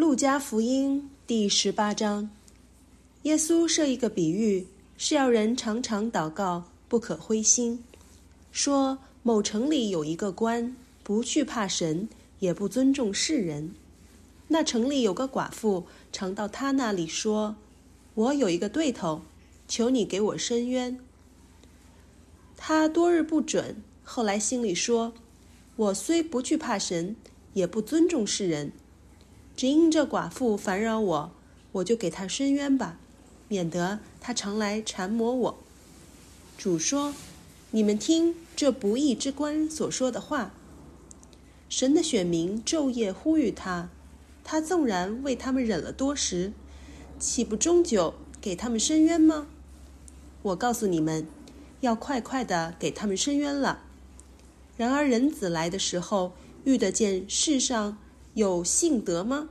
路加福音第十八章，耶稣设一个比喻，是要人常常祷告，不可灰心。说某城里有一个官，不惧怕神，也不尊重世人。那城里有个寡妇，常到他那里说：“我有一个对头，求你给我伸冤。”他多日不准，后来心里说：“我虽不惧怕神，也不尊重世人。”只因这寡妇烦扰我，我就给她伸冤吧，免得她常来缠磨我。主说：“你们听这不义之官所说的话。神的选民昼夜呼吁他，他纵然为他们忍了多时，岂不终究给他们伸冤吗？我告诉你们，要快快的给他们伸冤了。然而人子来的时候，遇得见世上。”有信德吗？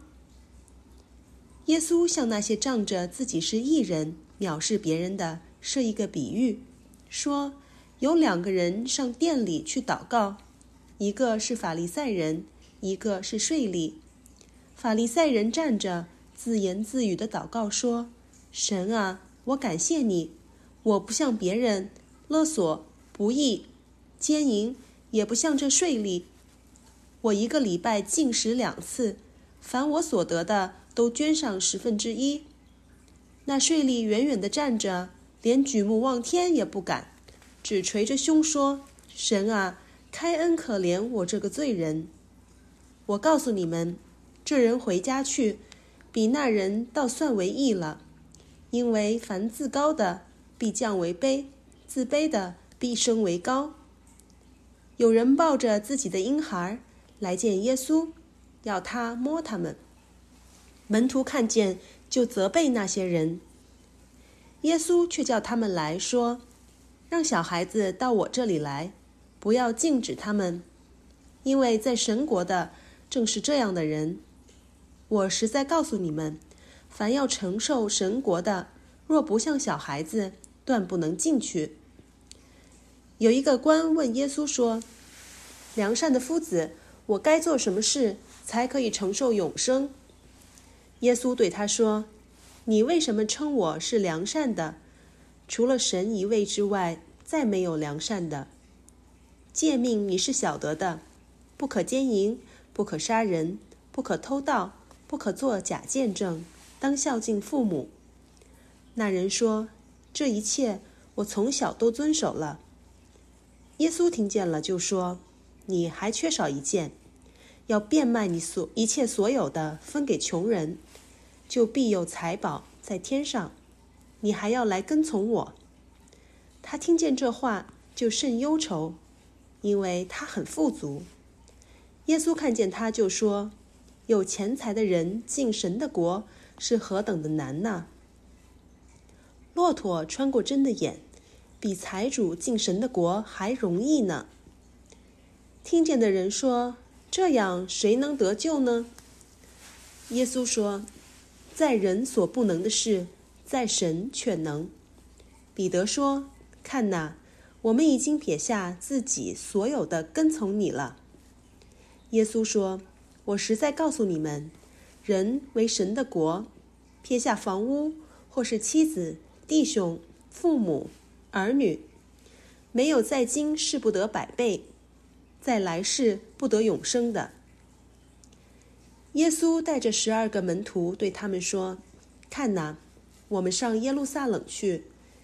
耶稣向那些仗着自己是异人、藐视别人的设一个比喻，说：有两个人上殿里去祷告，一个是法利赛人，一个是税吏。法利赛人站着，自言自语的祷告说：“神啊，我感谢你，我不像别人勒索、不义、奸淫，也不像这税吏。”我一个礼拜进食两次，凡我所得的都捐上十分之一。那税吏远远的站着，连举目望天也不敢，只捶着胸说：“神啊，开恩可怜我这个罪人。”我告诉你们，这人回家去，比那人倒算为义了，因为凡自高的必降为卑，自卑的必升为高。有人抱着自己的婴孩。来见耶稣，要他摸他们。门徒看见，就责备那些人。耶稣却叫他们来说：“让小孩子到我这里来，不要禁止他们，因为在神国的正是这样的人。我实在告诉你们，凡要承受神国的，若不像小孩子，断不能进去。”有一个官问耶稣说：“良善的夫子。”我该做什么事才可以承受永生？耶稣对他说：“你为什么称我是良善的？除了神一位之外，再没有良善的。诫命你是晓得的：不可奸淫，不可杀人，不可偷盗，不可作假见证，当孝敬父母。”那人说：“这一切我从小都遵守了。”耶稣听见了，就说：“你还缺少一件。”要变卖你所一切所有的，分给穷人，就必有财宝在天上。你还要来跟从我。他听见这话，就甚忧愁，因为他很富足。耶稣看见他，就说：“有钱财的人进神的国是何等的难呐！骆驼穿过针的眼，比财主进神的国还容易呢。”听见的人说。这样谁能得救呢？耶稣说：“在人所不能的事，在神却能。”彼得说：“看哪，我们已经撇下自己所有的，跟从你了。”耶稣说：“我实在告诉你们，人为神的国，撇下房屋，或是妻子、弟兄、父母、儿女，没有在今世不得百倍。”在来世不得永生的。耶稣带着十二个门徒对他们说：“看哪，我们上耶路撒冷去，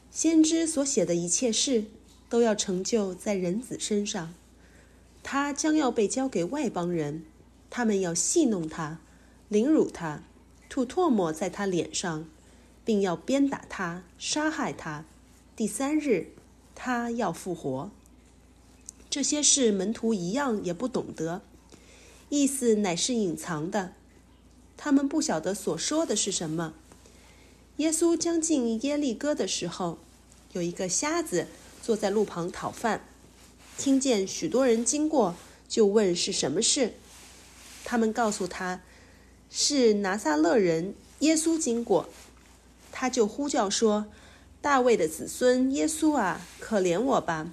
先知所写的一切事都要成就在人子身上。他将要被交给外邦人，他们要戏弄他，凌辱他，吐唾沫在他脸上，并要鞭打他，杀害他。第三日，他要复活。”这些事门徒一样也不懂得，意思乃是隐藏的，他们不晓得所说的是什么。耶稣将近耶利哥的时候，有一个瞎子坐在路旁讨饭，听见许多人经过，就问是什么事。他们告诉他，是拿撒勒人耶稣经过，他就呼叫说：“大卫的子孙耶稣啊，可怜我吧！”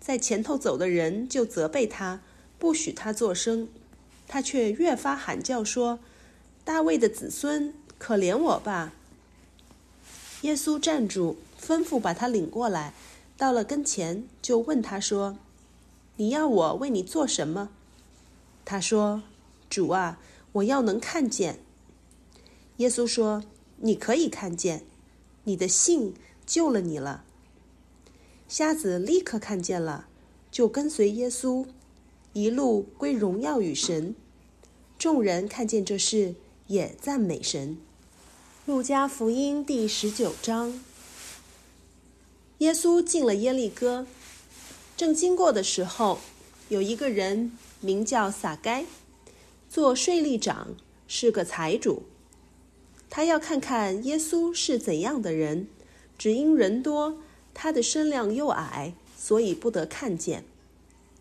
在前头走的人就责备他，不许他作声，他却越发喊叫说：“大卫的子孙，可怜我吧！”耶稣站住，吩咐把他领过来，到了跟前，就问他说：“你要我为你做什么？”他说：“主啊，我要能看见。”耶稣说：“你可以看见，你的信救了你了。”瞎子立刻看见了，就跟随耶稣，一路归荣耀与神。众人看见这事，也赞美神。路加福音第十九章。耶稣进了耶利哥，正经过的时候，有一个人名叫撒该，做税吏长，是个财主。他要看看耶稣是怎样的人，只因人多。他的身量又矮，所以不得看见，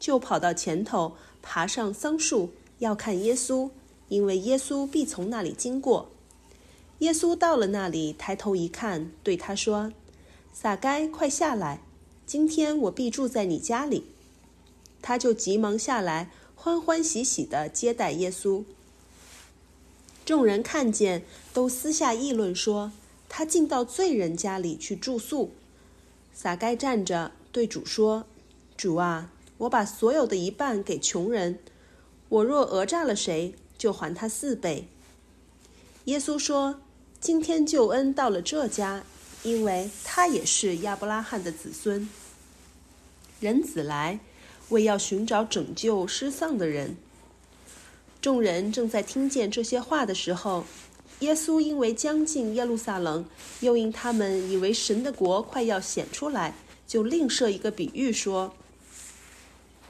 就跑到前头，爬上桑树，要看耶稣，因为耶稣必从那里经过。耶稣到了那里，抬头一看，对他说：“撒该，快下来，今天我必住在你家里。”他就急忙下来，欢欢喜喜地接待耶稣。众人看见，都私下议论说：“他进到罪人家里去住宿。”撒该站着对主说：“主啊，我把所有的一半给穷人，我若讹诈了谁，就还他四倍。”耶稣说：“今天救恩到了这家，因为他也是亚伯拉罕的子孙。人子来，为要寻找拯救失丧的人。”众人正在听见这些话的时候。耶稣因为将近耶路撒冷，又因他们以为神的国快要显出来，就另设一个比喻说：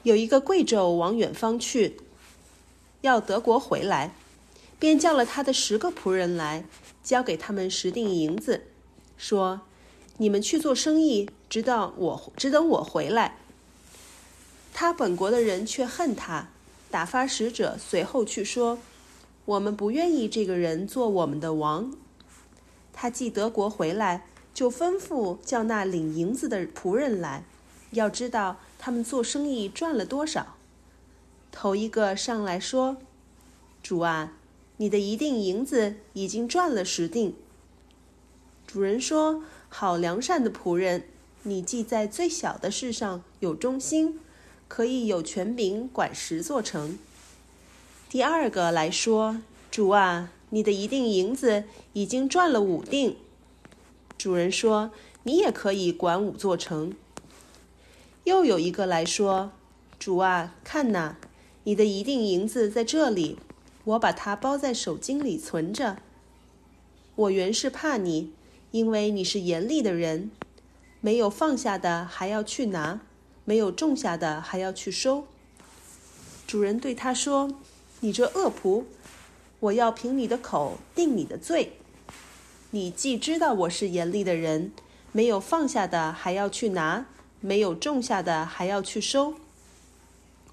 有一个贵胄往远方去，要德国回来，便叫了他的十个仆人来，交给他们十锭银子，说：“你们去做生意，直到我只等我回来。”他本国的人却恨他，打发使者随后去说。我们不愿意这个人做我们的王。他既德国回来，就吩咐叫那领银子的仆人来，要知道他们做生意赚了多少。头一个上来说：“主啊，你的一锭银子已经赚了十锭。”主人说：“好良善的仆人，你既在最小的事上有忠心，可以有权柄管十座城。”第二个来说：“主啊，你的一锭银子已经赚了五锭。”主人说：“你也可以管五座城。”又有一个来说：“主啊，看呐，你的一锭银子在这里，我把它包在手巾里存着。我原是怕你，因为你是严厉的人，没有放下的还要去拿，没有种下的还要去收。”主人对他说。你这恶仆，我要凭你的口定你的罪。你既知道我是严厉的人，没有放下的还要去拿，没有种下的还要去收。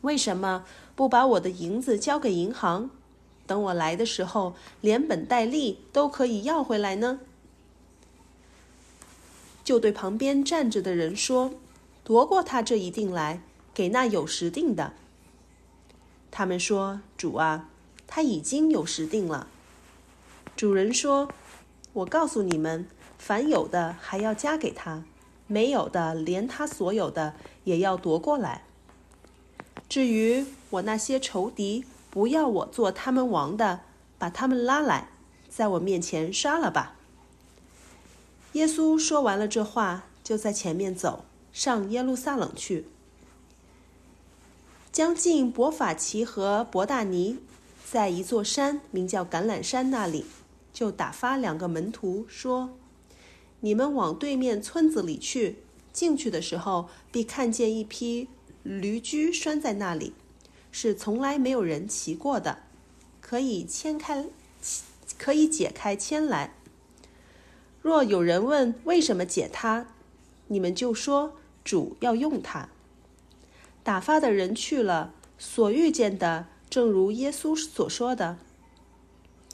为什么不把我的银子交给银行，等我来的时候连本带利都可以要回来呢？就对旁边站着的人说：“夺过他这一锭来，给那有十锭的。”他们说：“主啊，他已经有十锭了。”主人说：“我告诉你们，凡有的还要加给他，没有的连他所有的也要夺过来。至于我那些仇敌，不要我做他们王的，把他们拉来，在我面前杀了吧。”耶稣说完了这话，就在前面走上耶路撒冷去。将近伯法奇和伯大尼，在一座山名叫橄榄山那里，就打发两个门徒说：“你们往对面村子里去，进去的时候必看见一匹驴驹拴在那里，是从来没有人骑过的，可以牵开，可以解开牵来。若有人问为什么解它，你们就说主要用它。”打发的人去了，所遇见的正如耶稣所说的。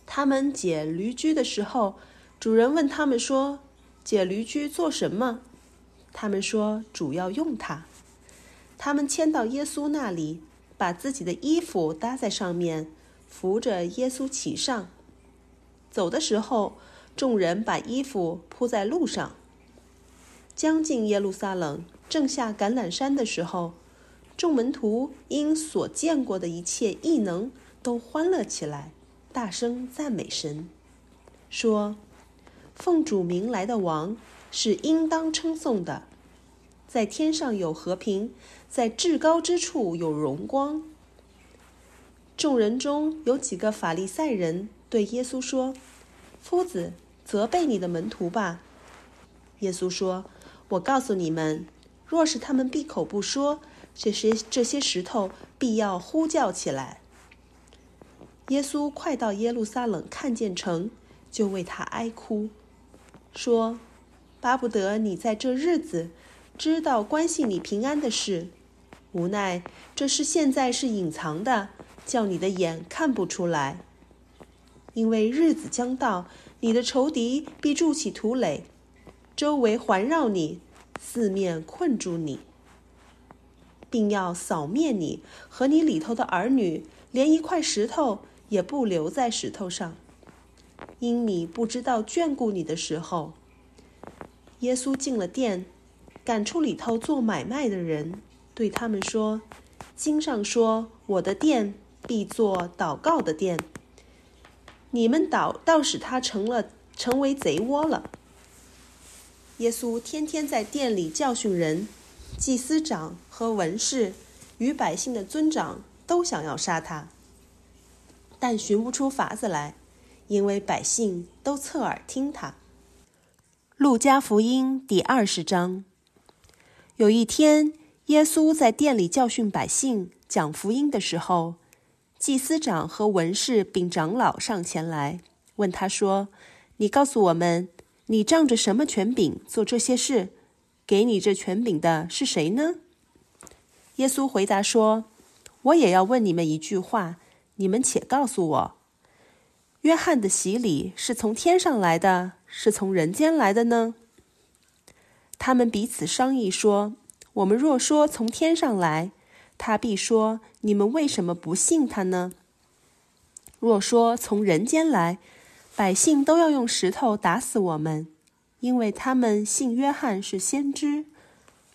他们解驴驹的时候，主人问他们说：“解驴驹做什么？”他们说：“主要用它。”他们牵到耶稣那里，把自己的衣服搭在上面，扶着耶稣骑上。走的时候，众人把衣服铺在路上。将近耶路撒冷，正下橄榄山的时候，众门徒因所见过的一切异能，都欢乐起来，大声赞美神，说：“奉主名来的王是应当称颂的，在天上有和平，在至高之处有荣光。”众人中有几个法利赛人对耶稣说：“夫子，责备你的门徒吧。”耶稣说。我告诉你们，若是他们闭口不说，这些这些石头必要呼叫起来。耶稣快到耶路撒冷，看见城，就为他哀哭，说：“巴不得你在这日子知道关系你平安的事，无奈这事现在是隐藏的，叫你的眼看不出来。因为日子将到，你的仇敌必筑起土垒。”周围环绕你，四面困住你，并要扫灭你和你里头的儿女，连一块石头也不留在石头上，因你不知道眷顾你的时候。耶稣进了店，赶出里头做买卖的人，对他们说：“经上说，我的店必做祷告的店。你们倒倒使他成了成为贼窝了。”耶稣天天在店里教训人，祭司长和文士与百姓的尊长都想要杀他，但寻不出法子来，因为百姓都侧耳听他。路加福音第二十章。有一天，耶稣在店里教训百姓、讲福音的时候，祭司长和文士并长老上前来，问他说：“你告诉我们。”你仗着什么权柄做这些事？给你这权柄的是谁呢？耶稣回答说：“我也要问你们一句话，你们且告诉我：约翰的洗礼是从天上来的，是从人间来的呢？”他们彼此商议说：“我们若说从天上来，他必说：你们为什么不信他呢？若说从人间来，”百姓都要用石头打死我们，因为他们信约翰是先知。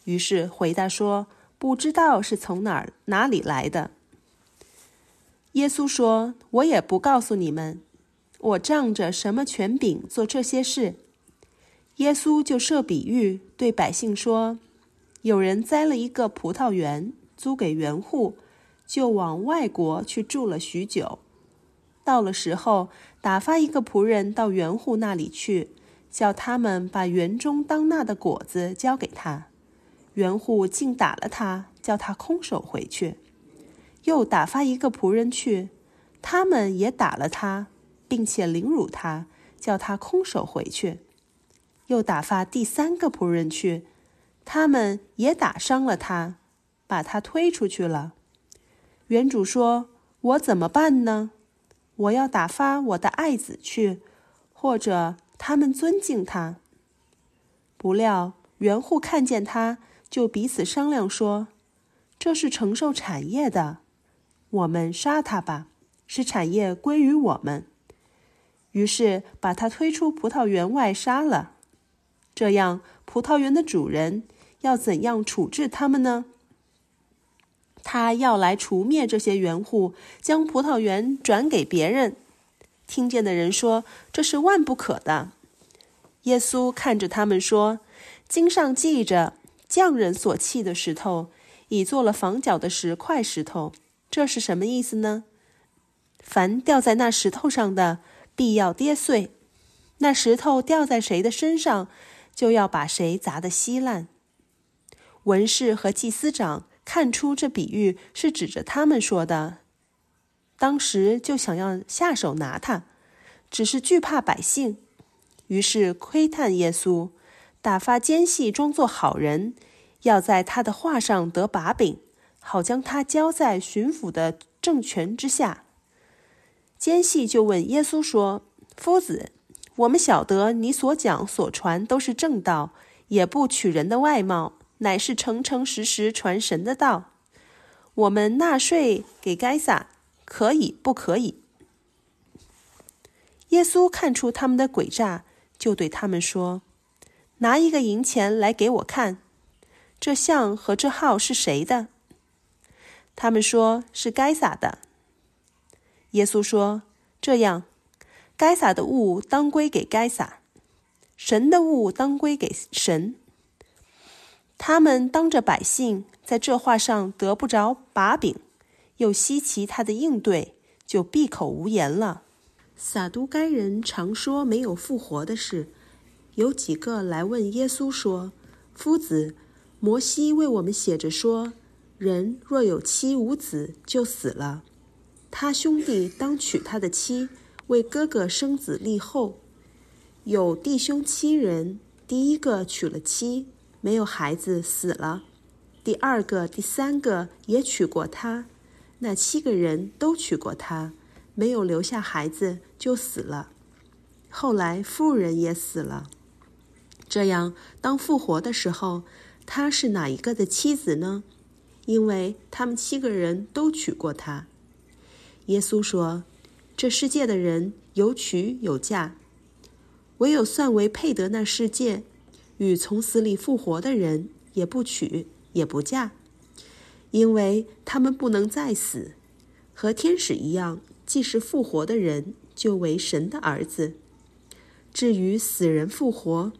于是回答说：“不知道是从哪儿哪里来的。”耶稣说：“我也不告诉你们，我仗着什么权柄做这些事。”耶稣就设比喻对百姓说：“有人栽了一个葡萄园，租给园户，就往外国去住了许久。”到了时候，打发一个仆人到园户那里去，叫他们把园中当纳的果子交给他。园户竟打了他，叫他空手回去。又打发一个仆人去，他们也打了他，并且凌辱他，叫他空手回去。又打发第三个仆人去，他们也打伤了他，把他推出去了。园主说：“我怎么办呢？”我要打发我的爱子去，或者他们尊敬他。不料园户看见他，就彼此商量说：“这是承受产业的，我们杀他吧，使产业归于我们。”于是把他推出葡萄园外杀了。这样，葡萄园的主人要怎样处置他们呢？他要来除灭这些园户，将葡萄园转给别人。听见的人说：“这是万不可的。”耶稣看着他们说：“经上记着，匠人所弃的石头，已做了房角的石块石头。这是什么意思呢？凡掉在那石头上的，必要跌碎；那石头掉在谁的身上，就要把谁砸得稀烂。文士和祭司长。”看出这比喻是指着他们说的，当时就想要下手拿他，只是惧怕百姓，于是窥探耶稣，打发奸细装作好人，要在他的话上得把柄，好将他交在巡抚的政权之下。奸细就问耶稣说：“夫子，我们晓得你所讲所传都是正道，也不取人的外貌。”乃是诚诚实实传神的道。我们纳税给该撒，可以不可以？耶稣看出他们的诡诈，就对他们说：“拿一个银钱来给我看，这像和这号是谁的？”他们说是该撒的。耶稣说：“这样，该撒的物当归给该撒，神的物当归给神。”他们当着百姓在这话上得不着把柄，又稀奇他的应对，就闭口无言了。撒都该人常说没有复活的事，有几个来问耶稣说：“夫子，摩西为我们写着说，人若有妻无子就死了，他兄弟当娶他的妻，为哥哥生子立后。有弟兄七人，第一个娶了妻。”没有孩子死了，第二个、第三个也娶过她，那七个人都娶过她，没有留下孩子就死了。后来妇人也死了。这样，当复活的时候，她是哪一个的妻子呢？因为他们七个人都娶过她。耶稣说：“这世界的人有娶有嫁，唯有算为配得那世界。”与从死里复活的人也不娶也不嫁，因为他们不能再死，和天使一样。既是复活的人，就为神的儿子。至于死人复活，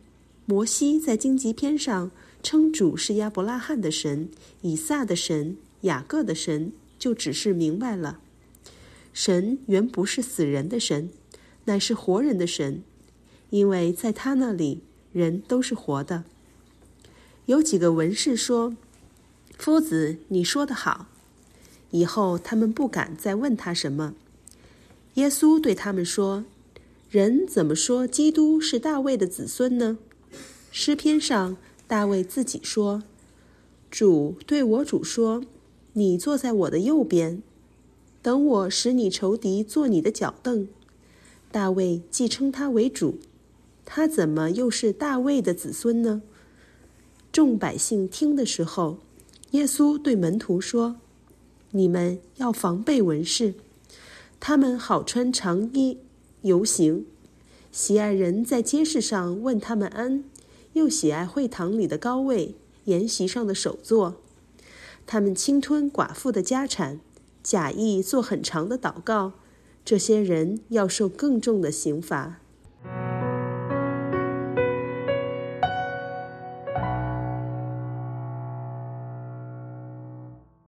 摩西在荆棘篇上称主是亚伯拉罕的神、以撒的神、雅各的神，就只是明白了，神原不是死人的神，乃是活人的神，因为在他那里。人都是活的。有几个文士说：“夫子，你说的好。”以后他们不敢再问他什么。耶稣对他们说：“人怎么说基督是大卫的子孙呢？诗篇上大卫自己说：‘主对我主说，你坐在我的右边，等我使你仇敌坐你的脚凳。’大卫既称他为主。”他怎么又是大卫的子孙呢？众百姓听的时候，耶稣对门徒说：“你们要防备文士，他们好穿长衣游行，喜爱人在街市上问他们安，又喜爱会堂里的高位、筵席上的首座。他们侵吞寡妇的家产，假意做很长的祷告。这些人要受更重的刑罚。”